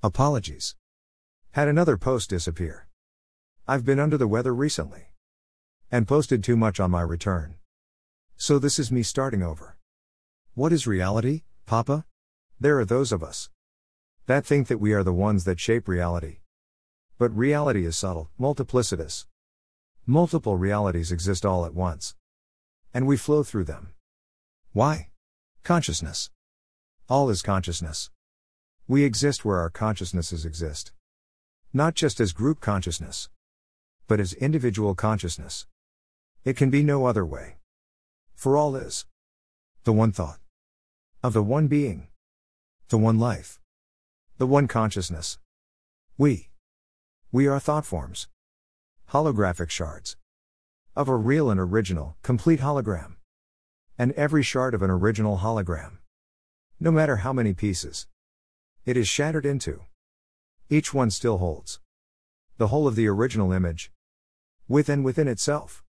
Apologies. Had another post disappear. I've been under the weather recently. And posted too much on my return. So this is me starting over. What is reality, Papa? There are those of us that think that we are the ones that shape reality. But reality is subtle, multiplicitous. Multiple realities exist all at once. And we flow through them. Why? Consciousness. All is consciousness. We exist where our consciousnesses exist. Not just as group consciousness, but as individual consciousness. It can be no other way. For all is the one thought of the one being, the one life, the one consciousness. We. We are thought forms. Holographic shards. Of a real and original, complete hologram. And every shard of an original hologram. No matter how many pieces it is shattered into, each one still holds the whole of the original image with and within itself.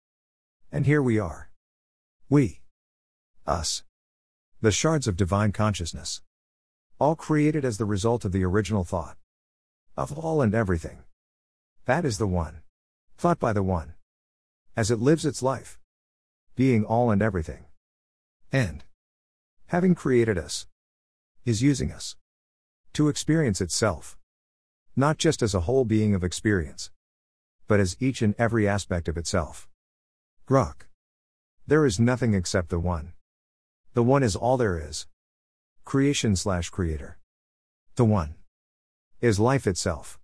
And here we are. We. Us. The shards of divine consciousness. All created as the result of the original thought. Of all and everything. That is the one. Thought by the one. As it lives its life. Being all and everything. And. Having created us. Is using us. To experience itself. Not just as a whole being of experience. But as each and every aspect of itself. Grok. There is nothing except the one. The one is all there is. Creation slash creator. The one. Is life itself.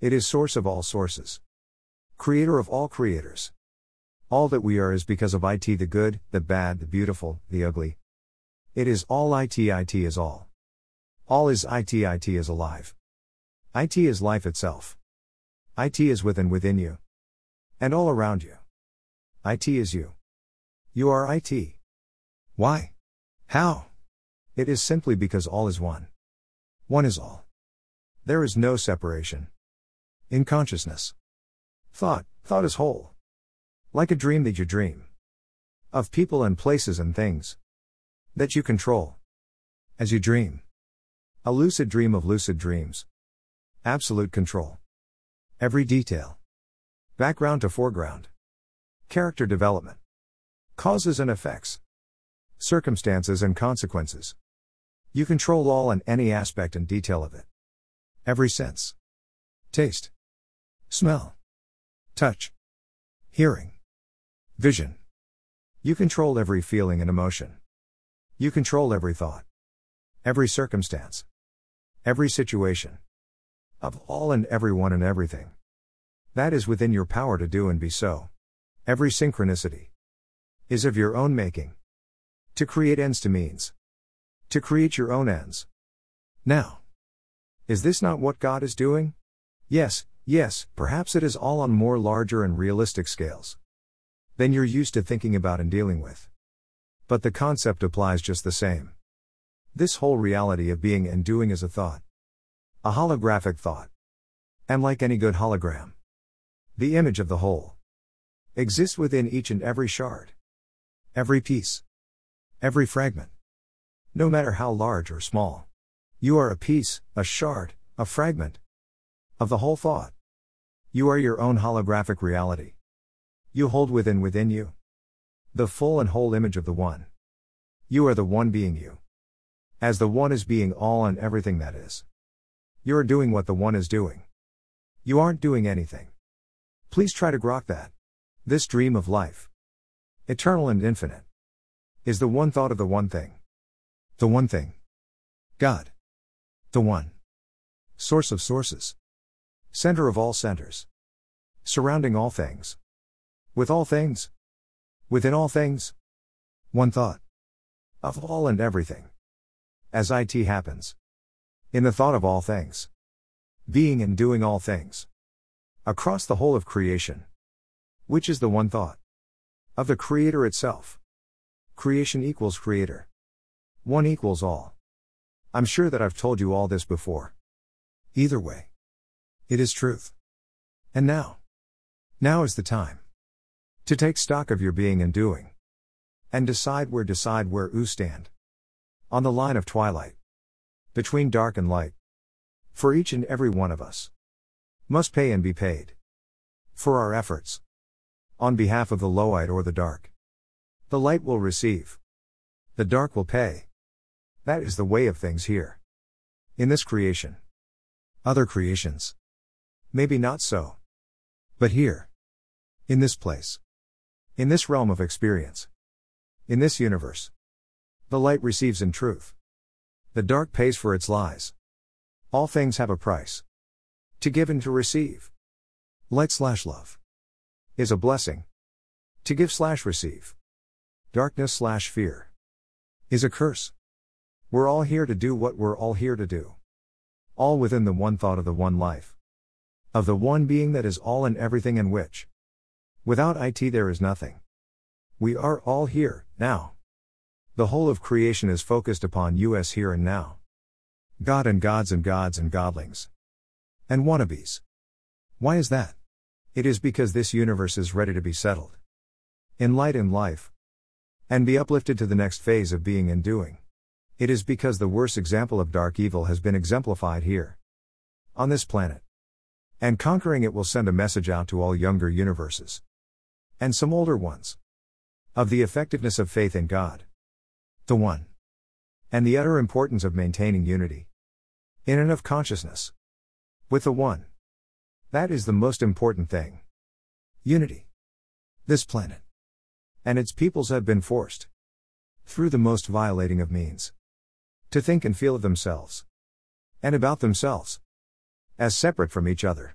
It is source of all sources. Creator of all creators. All that we are is because of IT the good, the bad, the beautiful, the ugly. It is all IT, IT is all. All is IT, IT is alive. IT is life itself. IT is within within you. And all around you. IT is you. You are IT. Why? How? It is simply because all is one. One is all. There is no separation. In consciousness. Thought, thought is whole. Like a dream that you dream. Of people and places and things. That you control. As you dream. A lucid dream of lucid dreams. Absolute control. Every detail. Background to foreground. Character development. Causes and effects. Circumstances and consequences. You control all and any aspect and detail of it. Every sense. Taste. Smell. Touch. Hearing. Vision. You control every feeling and emotion. You control every thought. Every circumstance. Every situation. Of all and everyone and everything. That is within your power to do and be so. Every synchronicity is of your own making. To create ends to means. To create your own ends. Now. Is this not what God is doing? Yes, yes, perhaps it is all on more larger and realistic scales than you're used to thinking about and dealing with. But the concept applies just the same. This whole reality of being and doing is a thought. A holographic thought. And like any good hologram, the image of the whole exists within each and every shard, every piece, every fragment. No matter how large or small, you are a piece, a shard, a fragment of the whole thought. You are your own holographic reality. You hold within within you the full and whole image of the One. You are the one being you. As the One is being all and everything that is. You are doing what the One is doing. You aren't doing anything. Please try to grok that. This dream of life, eternal and infinite, is the one thought of the one thing. The one thing. God. The one. Source of sources. Center of all centers. Surrounding all things. With all things. Within all things. One thought. Of all and everything. As IT happens. In the thought of all things. Being and doing all things. Across the whole of creation. Which is the one thought. Of the Creator itself. Creation equals Creator. One equals all. I'm sure that I've told you all this before. Either way. It is truth. And now. Now is the time. To take stock of your being and doing. And decide where decide where you stand. On the line of twilight. Between dark and light. For each and every one of us. Must pay and be paid. For our efforts. On behalf of the lowite or the dark. The light will receive. The dark will pay. That is the way of things here. In this creation. Other creations. Maybe not so. But here. In this place. In this realm of experience. In this universe. The light receives in truth. The dark pays for its lies. All things have a price. To give and to receive. Light slash love. Is a blessing. To give slash receive. Darkness slash fear. Is a curse. We're all here to do what we're all here to do. All within the one thought of the one life. Of the one being that is all and everything and which. Without it there is nothing. We are all here, now. The whole of creation is focused upon us here and now. God and gods and gods and godlings. And wannabes. Why is that? It is because this universe is ready to be settled. In light and life. And be uplifted to the next phase of being and doing. It is because the worst example of dark evil has been exemplified here. On this planet. And conquering it will send a message out to all younger universes. And some older ones. Of the effectiveness of faith in God. The One. And the utter importance of maintaining unity. In and of consciousness. With the One. That is the most important thing. Unity. This planet. And its peoples have been forced. Through the most violating of means. To think and feel of themselves. And about themselves. As separate from each other.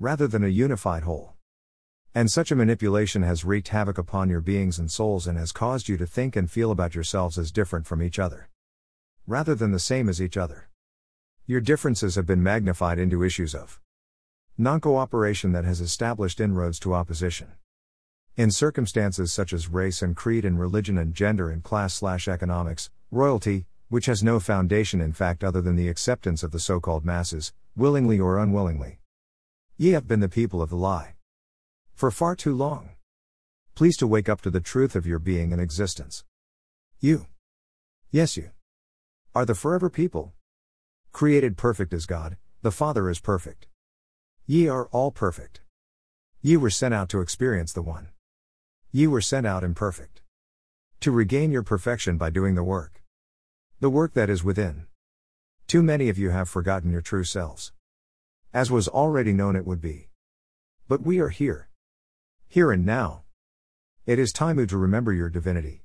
Rather than a unified whole. And such a manipulation has wreaked havoc upon your beings and souls and has caused you to think and feel about yourselves as different from each other. Rather than the same as each other. Your differences have been magnified into issues of non cooperation that has established inroads to opposition. In circumstances such as race and creed and religion and gender and class slash economics, royalty, which has no foundation in fact other than the acceptance of the so called masses, willingly or unwillingly. Ye have been the people of the lie. For far too long. Please to wake up to the truth of your being and existence. You. Yes, you. Are the forever people. Created perfect as God, the Father is perfect. Ye are all perfect. Ye were sent out to experience the One. Ye were sent out imperfect. To regain your perfection by doing the work. The work that is within. Too many of you have forgotten your true selves. As was already known it would be. But we are here. Here and now. It is time to remember your divinity.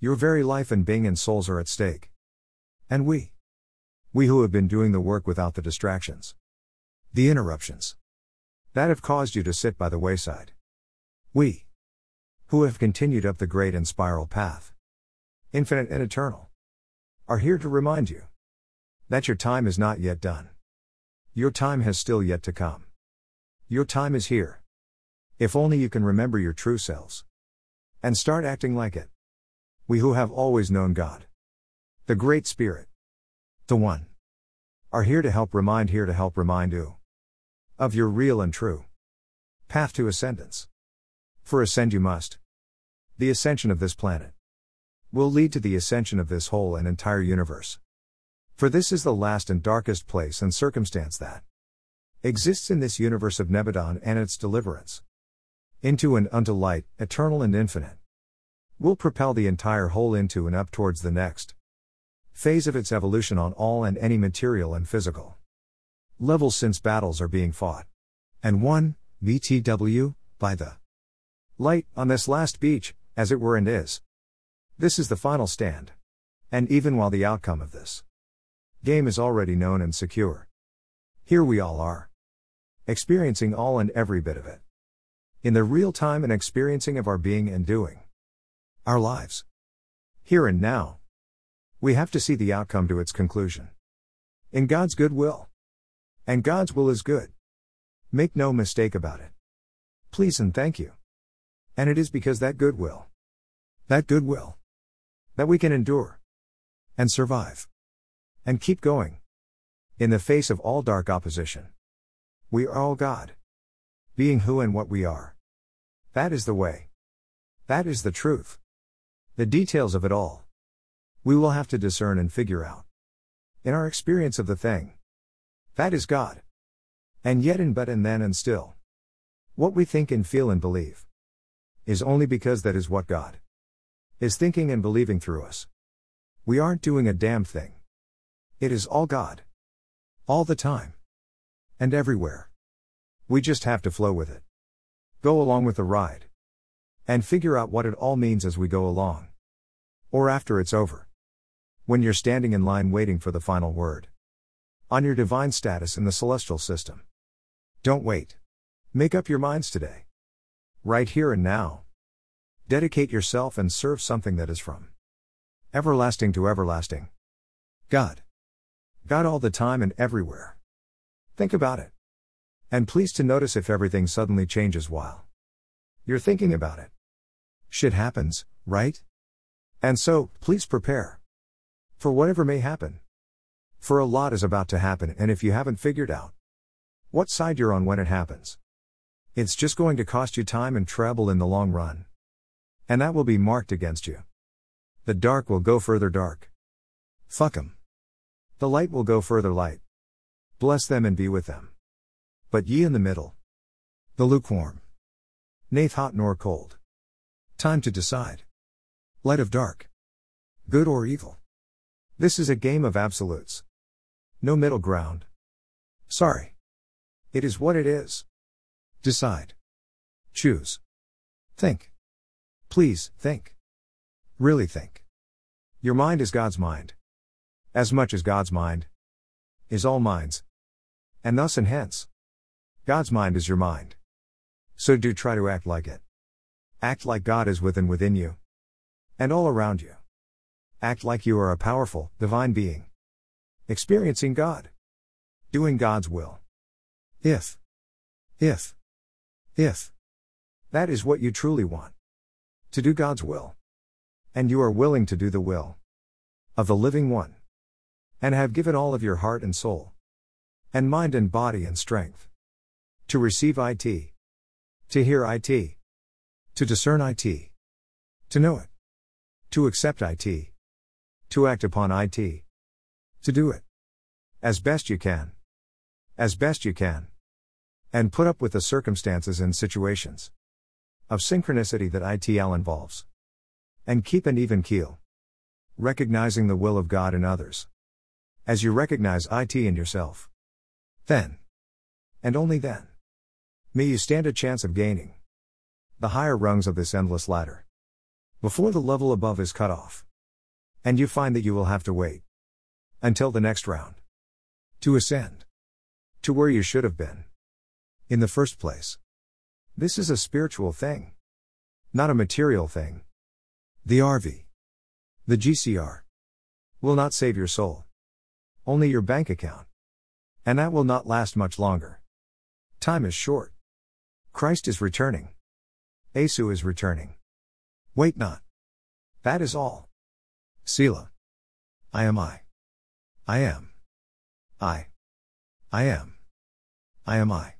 Your very life and being and souls are at stake. And we. We who have been doing the work without the distractions. The interruptions. That have caused you to sit by the wayside. We. Who have continued up the great and spiral path. Infinite and eternal. Are here to remind you. That your time is not yet done. Your time has still yet to come. Your time is here. If only you can remember your true selves. And start acting like it. We who have always known God. The Great Spirit. The One. Are here to help remind, here to help remind you. Of your real and true. Path to ascendance. For ascend you must. The ascension of this planet. Will lead to the ascension of this whole and entire universe. For this is the last and darkest place and circumstance that exists in this universe of Nebadon and its deliverance into and unto light, eternal and infinite. Will propel the entire whole into and up towards the next phase of its evolution on all and any material and physical levels since battles are being fought and won, BTW, by the light on this last beach, as it were and is. This is the final stand. And even while the outcome of this game is already known and secure, here we all are, experiencing all and every bit of it in the real time and experiencing of our being and doing. Our lives. Here and now. We have to see the outcome to its conclusion. In God's good will. And God's will is good. Make no mistake about it. Please and thank you. And it is because that good will. That good will. That we can endure. And survive. And keep going. In the face of all dark opposition. We are all God. Being who and what we are. That is the way. That is the truth. The details of it all. We will have to discern and figure out. In our experience of the thing. That is God. And yet, in but and then and still. What we think and feel and believe is only because that is what God is thinking and believing through us. We aren't doing a damn thing. It is all God. All the time. And everywhere. We just have to flow with it. Go along with the ride. And figure out what it all means as we go along. Or after it's over. When you're standing in line waiting for the final word. On your divine status in the celestial system. Don't wait. Make up your minds today. Right here and now. Dedicate yourself and serve something that is from everlasting to everlasting. God. God all the time and everywhere. Think about it. And please to notice if everything suddenly changes while you're thinking about it. Shit happens, right? And so, please prepare for whatever may happen. For a lot is about to happen, and if you haven't figured out what side you're on when it happens, it's just going to cost you time and trouble in the long run. And that will be marked against you. The dark will go further dark. Fuck 'em. The light will go further light. Bless them and be with them. But ye in the middle. The lukewarm. Nath hot nor cold. Time to decide. Light of dark. Good or evil. This is a game of absolutes. No middle ground. Sorry. It is what it is. Decide. Choose. Think. Please, think. Really think. Your mind is God's mind. As much as God's mind is all minds. And thus and hence. God's mind is your mind. So do try to act like it. Act like God is within within you. And all around you. Act like you are a powerful, divine being. Experiencing God. Doing God's will. If. If. If. That is what you truly want. To do God's will. And you are willing to do the will. Of the living one. And have given all of your heart and soul. And mind and body and strength. To receive IT. To hear IT. To discern IT. To know it. To accept IT. To act upon IT. To do it. As best you can. As best you can. And put up with the circumstances and situations of synchronicity that ITL involves. And keep an even keel. Recognizing the will of God in others. As you recognize IT in yourself. Then. And only then. May you stand a chance of gaining the higher rungs of this endless ladder. Before the level above is cut off. And you find that you will have to wait until the next round to ascend to where you should have been in the first place. This is a spiritual thing, not a material thing. The RV, the GCR, will not save your soul only your bank account. And that will not last much longer. Time is short. Christ is returning. Asu is returning. Wait not. That is all. Selah. I am I. I am. I. I am. I am I.